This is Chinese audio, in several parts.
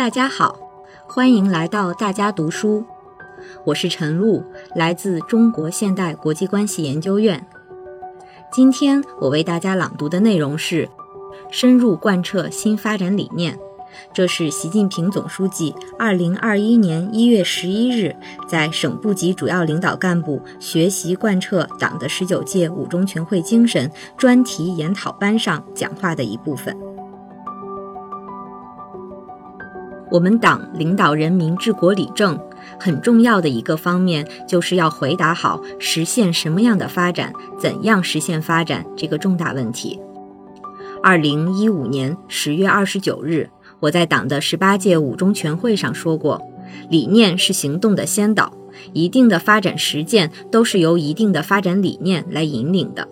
大家好，欢迎来到大家读书，我是陈露，来自中国现代国际关系研究院。今天我为大家朗读的内容是深入贯彻新发展理念。这是习近平总书记二零二一年一月十一日在省部级主要领导干部学习贯彻党的十九届五中全会精神专题研讨班上讲话的一部分。我们党领导人民治国理政，很重要的一个方面就是要回答好实现什么样的发展、怎样实现发展这个重大问题。二零一五年十月二十九日。我在党的十八届五中全会上说过，理念是行动的先导，一定的发展实践都是由一定的发展理念来引领的。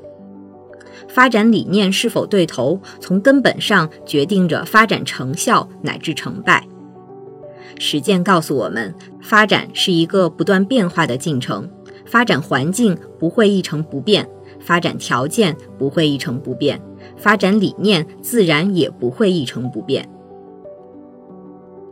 发展理念是否对头，从根本上决定着发展成效乃至成败。实践告诉我们，发展是一个不断变化的进程，发展环境不会一成不变，发展条件不会一成不变，发展理念自然也不会一成不变。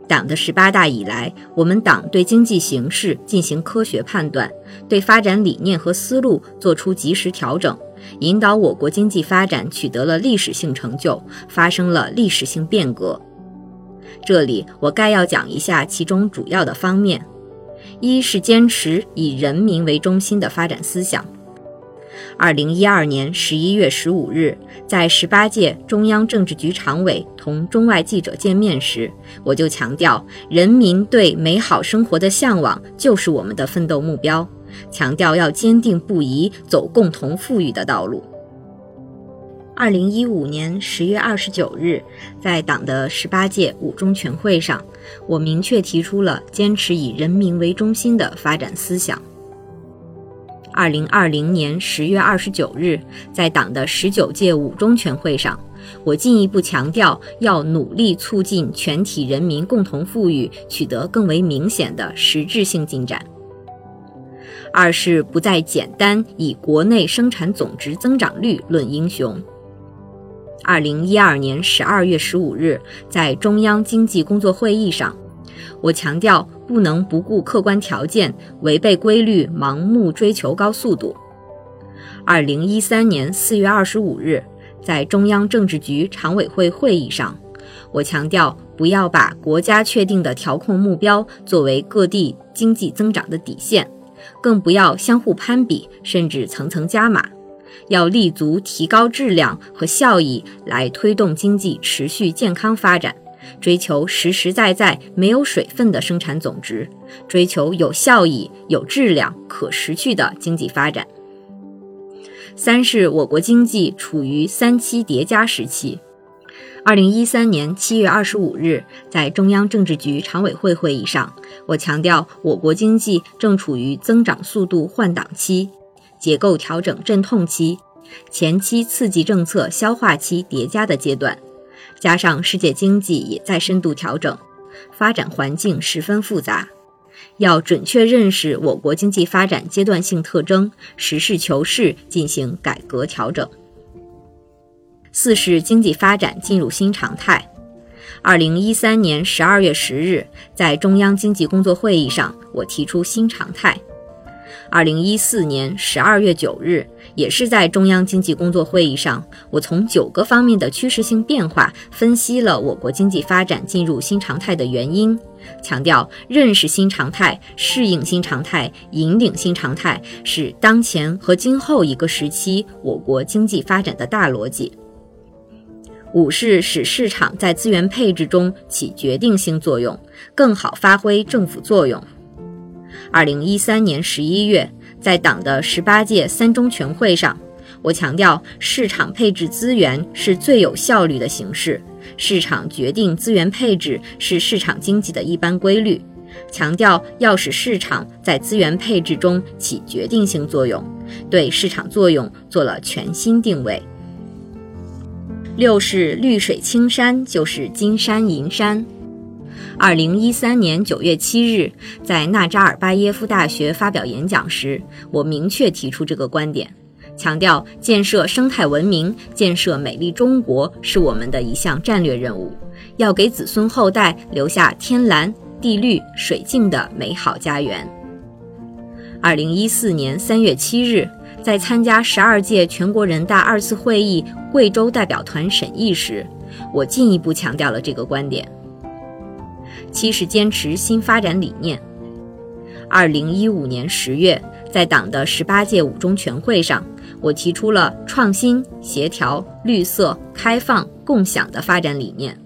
党的十八大以来，我们党对经济形势进行科学判断，对发展理念和思路作出及时调整，引导我国经济发展取得了历史性成就，发生了历史性变革。这里我概要讲一下其中主要的方面：一是坚持以人民为中心的发展思想。二零一二年十一月十五日，在十八届中央政治局常委同中外记者见面时，我就强调，人民对美好生活的向往就是我们的奋斗目标，强调要坚定不移走共同富裕的道路。二零一五年十月二十九日，在党的十八届五中全会上，我明确提出了坚持以人民为中心的发展思想。二零二零年十月二十九日，在党的十九届五中全会上，我进一步强调要努力促进全体人民共同富裕取得更为明显的实质性进展。二是不再简单以国内生产总值增长率论英雄。二零一二年十二月十五日，在中央经济工作会议上。我强调，不能不顾客观条件，违背规律，盲目追求高速度。二零一三年四月二十五日，在中央政治局常委会会议上，我强调，不要把国家确定的调控目标作为各地经济增长的底线，更不要相互攀比，甚至层层加码，要立足提高质量和效益，来推动经济持续健康发展。追求实实在在、没有水分的生产总值，追求有效益、有质量、可持续的经济发展。三是我国经济处于三期叠加时期。二零一三年七月二十五日，在中央政治局常委会会议上，我强调，我国经济正处于增长速度换挡期、结构调整阵痛期、前期刺激政策消化期叠加的阶段。加上世界经济也在深度调整，发展环境十分复杂，要准确认识我国经济发展阶段性特征，实事求是进行改革调整。四是经济发展进入新常态。二零一三年十二月十日，在中央经济工作会议上，我提出新常态。二零一四年十二月九日，也是在中央经济工作会议上，我从九个方面的趋势性变化分析了我国经济发展进入新常态的原因，强调认识新常态、适应新常态、引领新常态是当前和今后一个时期我国经济发展的大逻辑。五是使市场在资源配置中起决定性作用，更好发挥政府作用。二零一三年十一月，在党的十八届三中全会上，我强调市场配置资源是最有效率的形式，市场决定资源配置是市场经济的一般规律。强调要使市场在资源配置中起决定性作用，对市场作用做了全新定位。六是绿水青山就是金山银山。二零一三年九月七日，在纳扎尔巴耶夫大学发表演讲时，我明确提出这个观点，强调建设生态文明、建设美丽中国是我们的一项战略任务，要给子孙后代留下天蓝地绿水净的美好家园。二零一四年三月七日，在参加十二届全国人大二次会议贵州代表团审议时，我进一步强调了这个观点。七是坚持新发展理念。二零一五年十月，在党的十八届五中全会上，我提出了创新、协调、绿色、开放、共享的发展理念，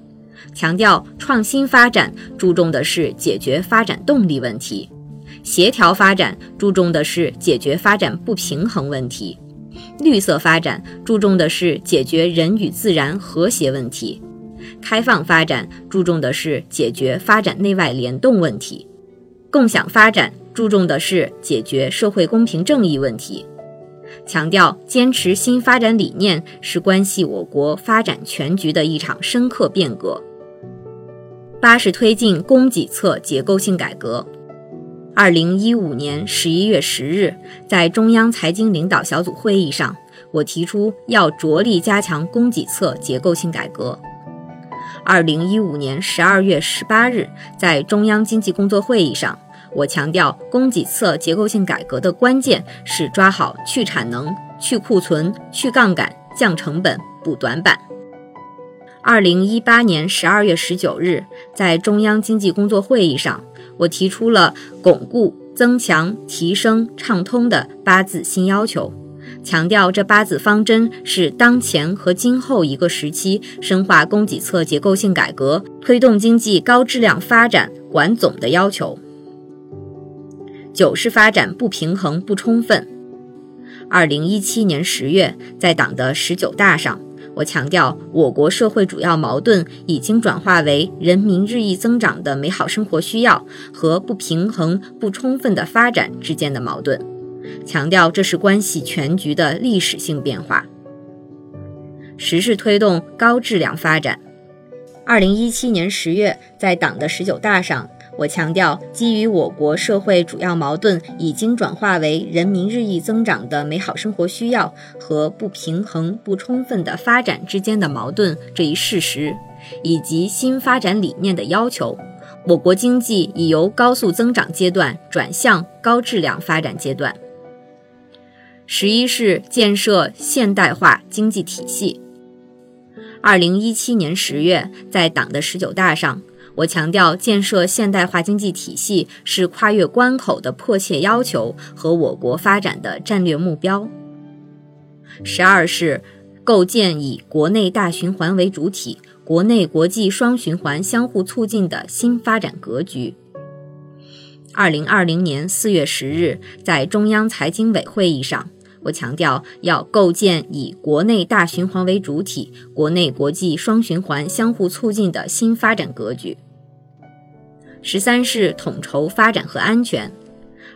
强调创新发展注重的是解决发展动力问题，协调发展注重的是解决发展不平衡问题，绿色发展注重的是解决人与自然和谐问题，开放发展注重的是解决发展内外联动问题。共享发展注重的是解决社会公平正义问题，强调坚持新发展理念是关系我国发展全局的一场深刻变革。八是推进供给侧结构性改革。二零一五年十一月十日，在中央财经领导小组会议上，我提出要着力加强供给侧结构性改革。二零一五年十二月十八日，在中央经济工作会议上，我强调，供给侧结构性改革的关键是抓好去产能、去库存、去杠杆、降成本、补短板。二零一八年十二月十九日，在中央经济工作会议上，我提出了巩固、增强、提升、畅通的八字新要求。强调这八字方针是当前和今后一个时期深化供给侧结构性改革、推动经济高质量发展管总的要求。九是发展不平衡不充分。二零一七年十月，在党的十九大上，我强调我国社会主要矛盾已经转化为人民日益增长的美好生活需要和不平衡不充分的发展之间的矛盾。强调这是关系全局的历史性变化。十是推动高质量发展。二零一七年十月，在党的十九大上，我强调，基于我国社会主要矛盾已经转化为人民日益增长的美好生活需要和不平衡不充分的发展之间的矛盾这一事实，以及新发展理念的要求，我国经济已由高速增长阶段转向高质量发展阶段。十一是建设现代化经济体系。二零一七年十月，在党的十九大上，我强调建设现代化经济体系是跨越关口的迫切要求和我国发展的战略目标。十二是构建以国内大循环为主体、国内国际双循环相互促进的新发展格局。二零二零年四月十日，在中央财经委会议上。我强调要构建以国内大循环为主体、国内国际双循环相互促进的新发展格局。十三是统筹发展和安全。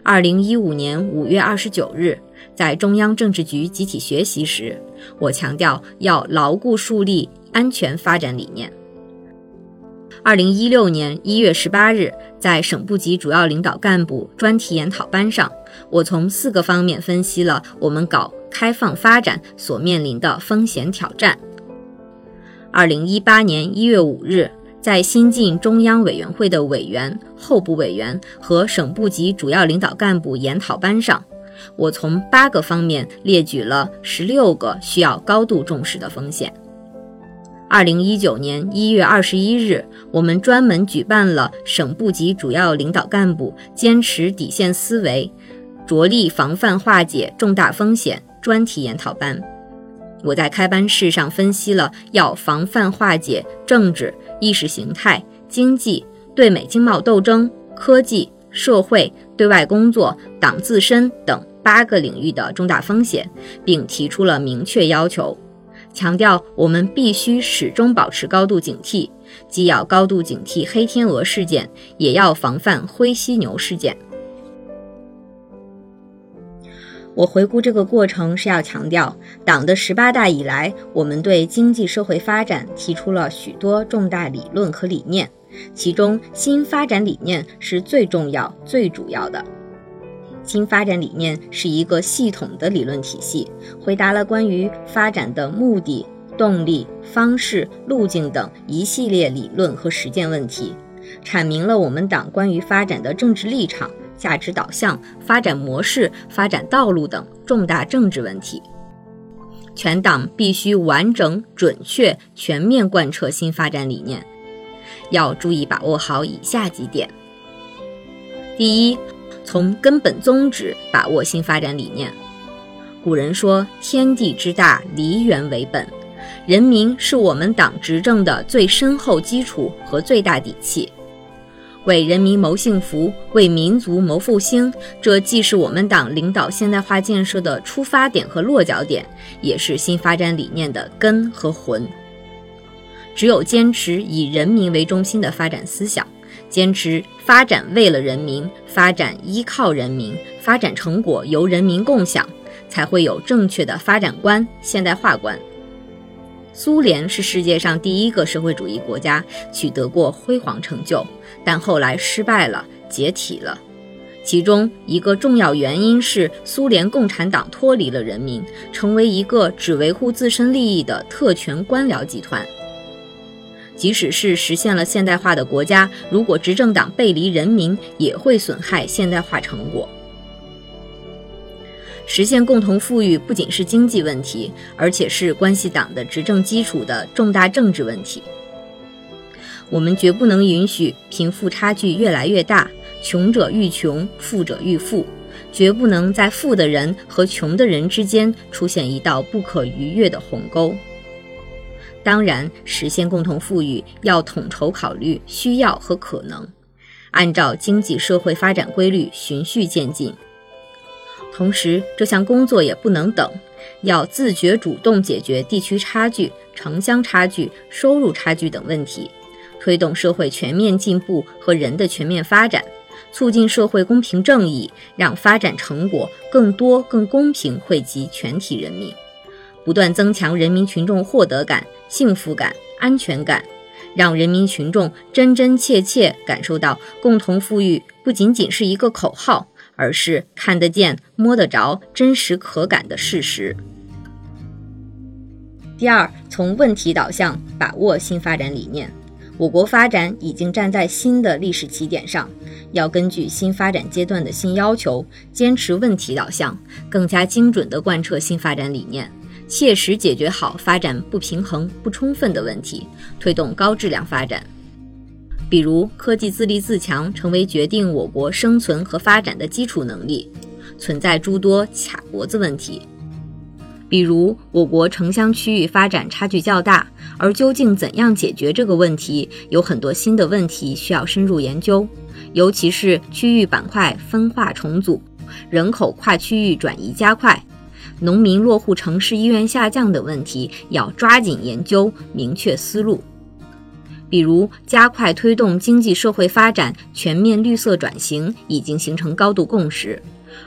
二零一五年五月二十九日，在中央政治局集体学习时，我强调要牢固树立安全发展理念。二零一六年一月十八日，在省部级主要领导干部专题研讨班上，我从四个方面分析了我们搞开放发展所面临的风险挑战。二零一八年一月五日，在新进中央委员会的委员、候补委员和省部级主要领导干部研讨班上，我从八个方面列举了十六个需要高度重视的风险。二零一九年一月二十一日，我们专门举办了省部级主要领导干部坚持底线思维，着力防范化解重大风险专题研讨班。我在开班式上分析了要防范化解政治、意识形态、经济、对美经贸斗争、科技、社会、对外工作、党自身等八个领域的重大风险，并提出了明确要求。强调我们必须始终保持高度警惕，既要高度警惕黑天鹅事件，也要防范灰犀牛事件。我回顾这个过程是要强调，党的十八大以来，我们对经济社会发展提出了许多重大理论和理念，其中新发展理念是最重要、最主要的。新发展理念是一个系统的理论体系，回答了关于发展的目的、动力、方式、路径等一系列理论和实践问题，阐明了我们党关于发展的政治立场、价值导向、发展模式、发展道路等重大政治问题。全党必须完整、准确、全面贯彻新发展理念，要注意把握好以下几点：第一，从根本宗旨把握新发展理念。古人说：“天地之大，梨园为本。”人民是我们党执政的最深厚基础和最大底气。为人民谋幸福，为民族谋复兴，这既是我们党领导现代化建设的出发点和落脚点，也是新发展理念的根和魂。只有坚持以人民为中心的发展思想，坚持发展为了人民，发展依靠人民，发展成果由人民共享，才会有正确的发展观、现代化观。苏联是世界上第一个社会主义国家，取得过辉煌成就，但后来失败了，解体了。其中一个重要原因是苏联共产党脱离了人民，成为一个只维护自身利益的特权官僚集团。即使是实现了现代化的国家，如果执政党背离人民，也会损害现代化成果。实现共同富裕不仅是经济问题，而且是关系党的执政基础的重大政治问题。我们绝不能允许贫富差距越来越大，穷者愈穷，富者愈富，绝不能在富的人和穷的人之间出现一道不可逾越的鸿沟。当然，实现共同富裕要统筹考虑需要和可能，按照经济社会发展规律循序渐进。同时，这项工作也不能等，要自觉主动解决地区差距、城乡差距、收入差距等问题，推动社会全面进步和人的全面发展，促进社会公平正义，让发展成果更多、更公平惠及全体人民，不断增强人民群众获得感、幸福感、安全感，让人民群众真真切切感受到共同富裕不仅仅是一个口号。而是看得见、摸得着、真实可感的事实。第二，从问题导向把握新发展理念。我国发展已经站在新的历史起点上，要根据新发展阶段的新要求，坚持问题导向，更加精准地贯彻新发展理念，切实解决好发展不平衡、不充分的问题，推动高质量发展。比如，科技自立自强成为决定我国生存和发展的基础能力，存在诸多卡脖子问题。比如，我国城乡区域发展差距较大，而究竟怎样解决这个问题，有很多新的问题需要深入研究，尤其是区域板块分化重组、人口跨区域转移加快、农民落户城市意愿下降等问题，要抓紧研究，明确思路。比如，加快推动经济社会发展、全面绿色转型已经形成高度共识，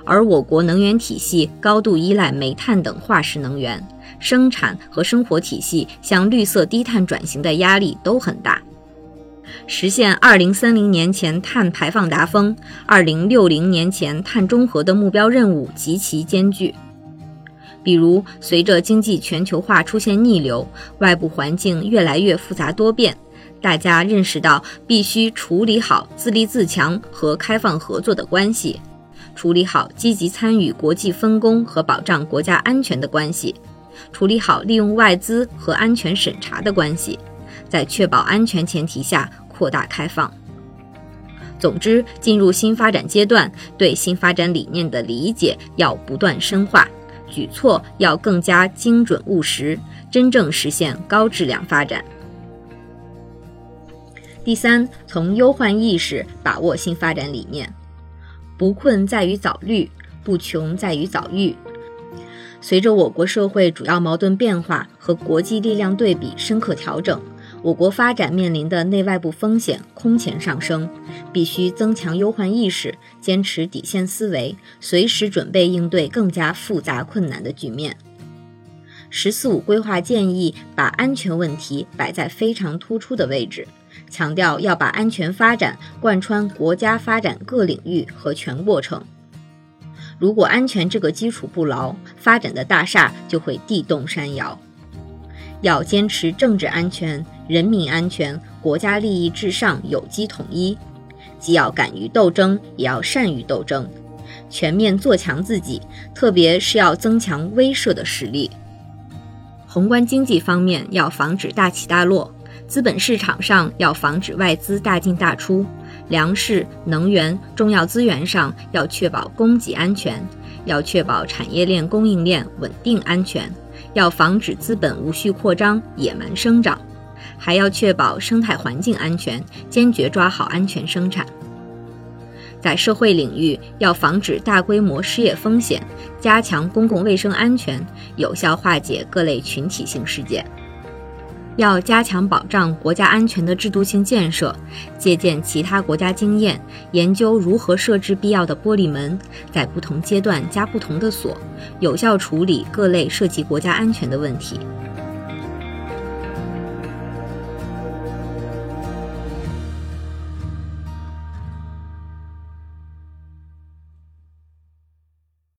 而我国能源体系高度依赖煤炭等化石能源，生产和生活体系向绿色低碳转型的压力都很大。实现2030年前碳排放达峰、2060年前碳中和的目标任务极其艰巨。比如，随着经济全球化出现逆流，外部环境越来越复杂多变。大家认识到，必须处理好自立自强和开放合作的关系，处理好积极参与国际分工和保障国家安全的关系，处理好利用外资和安全审查的关系，在确保安全前提下扩大开放。总之，进入新发展阶段，对新发展理念的理解要不断深化，举措要更加精准务实，真正实现高质量发展。第三，从忧患意识把握新发展理念。不困在于早虑，不穷在于早遇。随着我国社会主要矛盾变化和国际力量对比深刻调整，我国发展面临的内外部风险空前上升，必须增强忧患意识，坚持底线思维，随时准备应对更加复杂困难的局面。“十四五”规划建议把安全问题摆在非常突出的位置。强调要把安全发展贯穿国家发展各领域和全过程。如果安全这个基础不牢，发展的大厦就会地动山摇。要坚持政治安全、人民安全、国家利益至上、有机统一，既要敢于斗争，也要善于斗争，全面做强自己，特别是要增强威慑的实力。宏观经济方面要防止大起大落，资本市场上要防止外资大进大出，粮食、能源、重要资源上要确保供给安全，要确保产业链、供应链稳定安全。要防止资本无序扩张、野蛮生长，还要确保生态环境安全，坚决抓好安全生产。在社会领域，要防止大规模失业风险，加强公共卫生安全，有效化解各类群体性事件。要加强保障国家安全的制度性建设，借鉴其他国家经验，研究如何设置必要的玻璃门，在不同阶段加不同的锁，有效处理各类涉及国家安全的问题。